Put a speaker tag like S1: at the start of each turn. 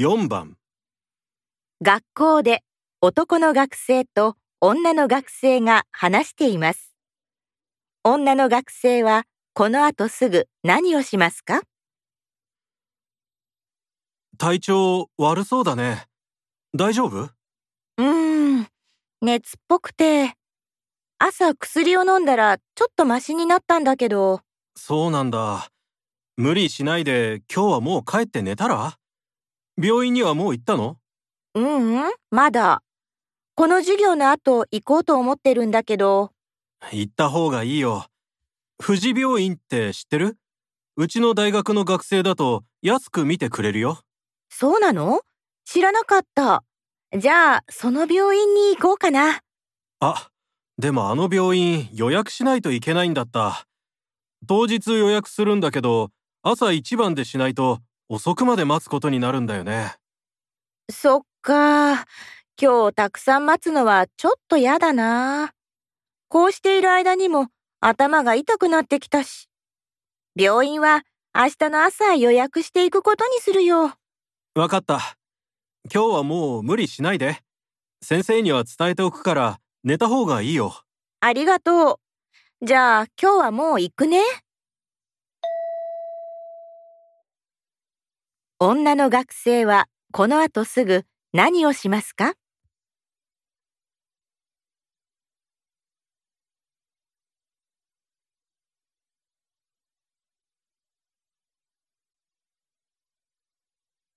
S1: 4番
S2: 学校で男の学生と女の学生が話しています。女の学生はこの後すぐ何をしますか？
S1: 体調悪そうだね。大丈夫？
S2: うーん、熱っぽくて。朝薬を飲んだらちょっとマシになったんだけど、
S1: そうなんだ。無理しないで今日はもう帰って寝たら？病院にはもう行ったの？
S2: ううん、まだ。この授業の後行こうと思ってるんだけど、
S1: 行った方がいいよ。富士病院って知ってる？うちの大学の学生だと安く見てくれるよ。
S2: そうなの？知らなかった。じゃあ、その病院に行こうかな。
S1: あ、でもあの病院予約しないといけないんだった。当日予約するんだけど、朝一番でしないと遅くまで待つことになるんだよね。
S2: そっか。今日たくさん待つのはちょっとやだな。こうしている間にも頭が痛くなってきたし。病院は明日の朝予約していくことにするよ。
S1: わかった。今日はもう無理しないで。先生には伝えておくから寝た方がいいよ。
S2: ありがとう。じゃあ今日はもう行くね。女の学生はこの後すぐ何をしますか？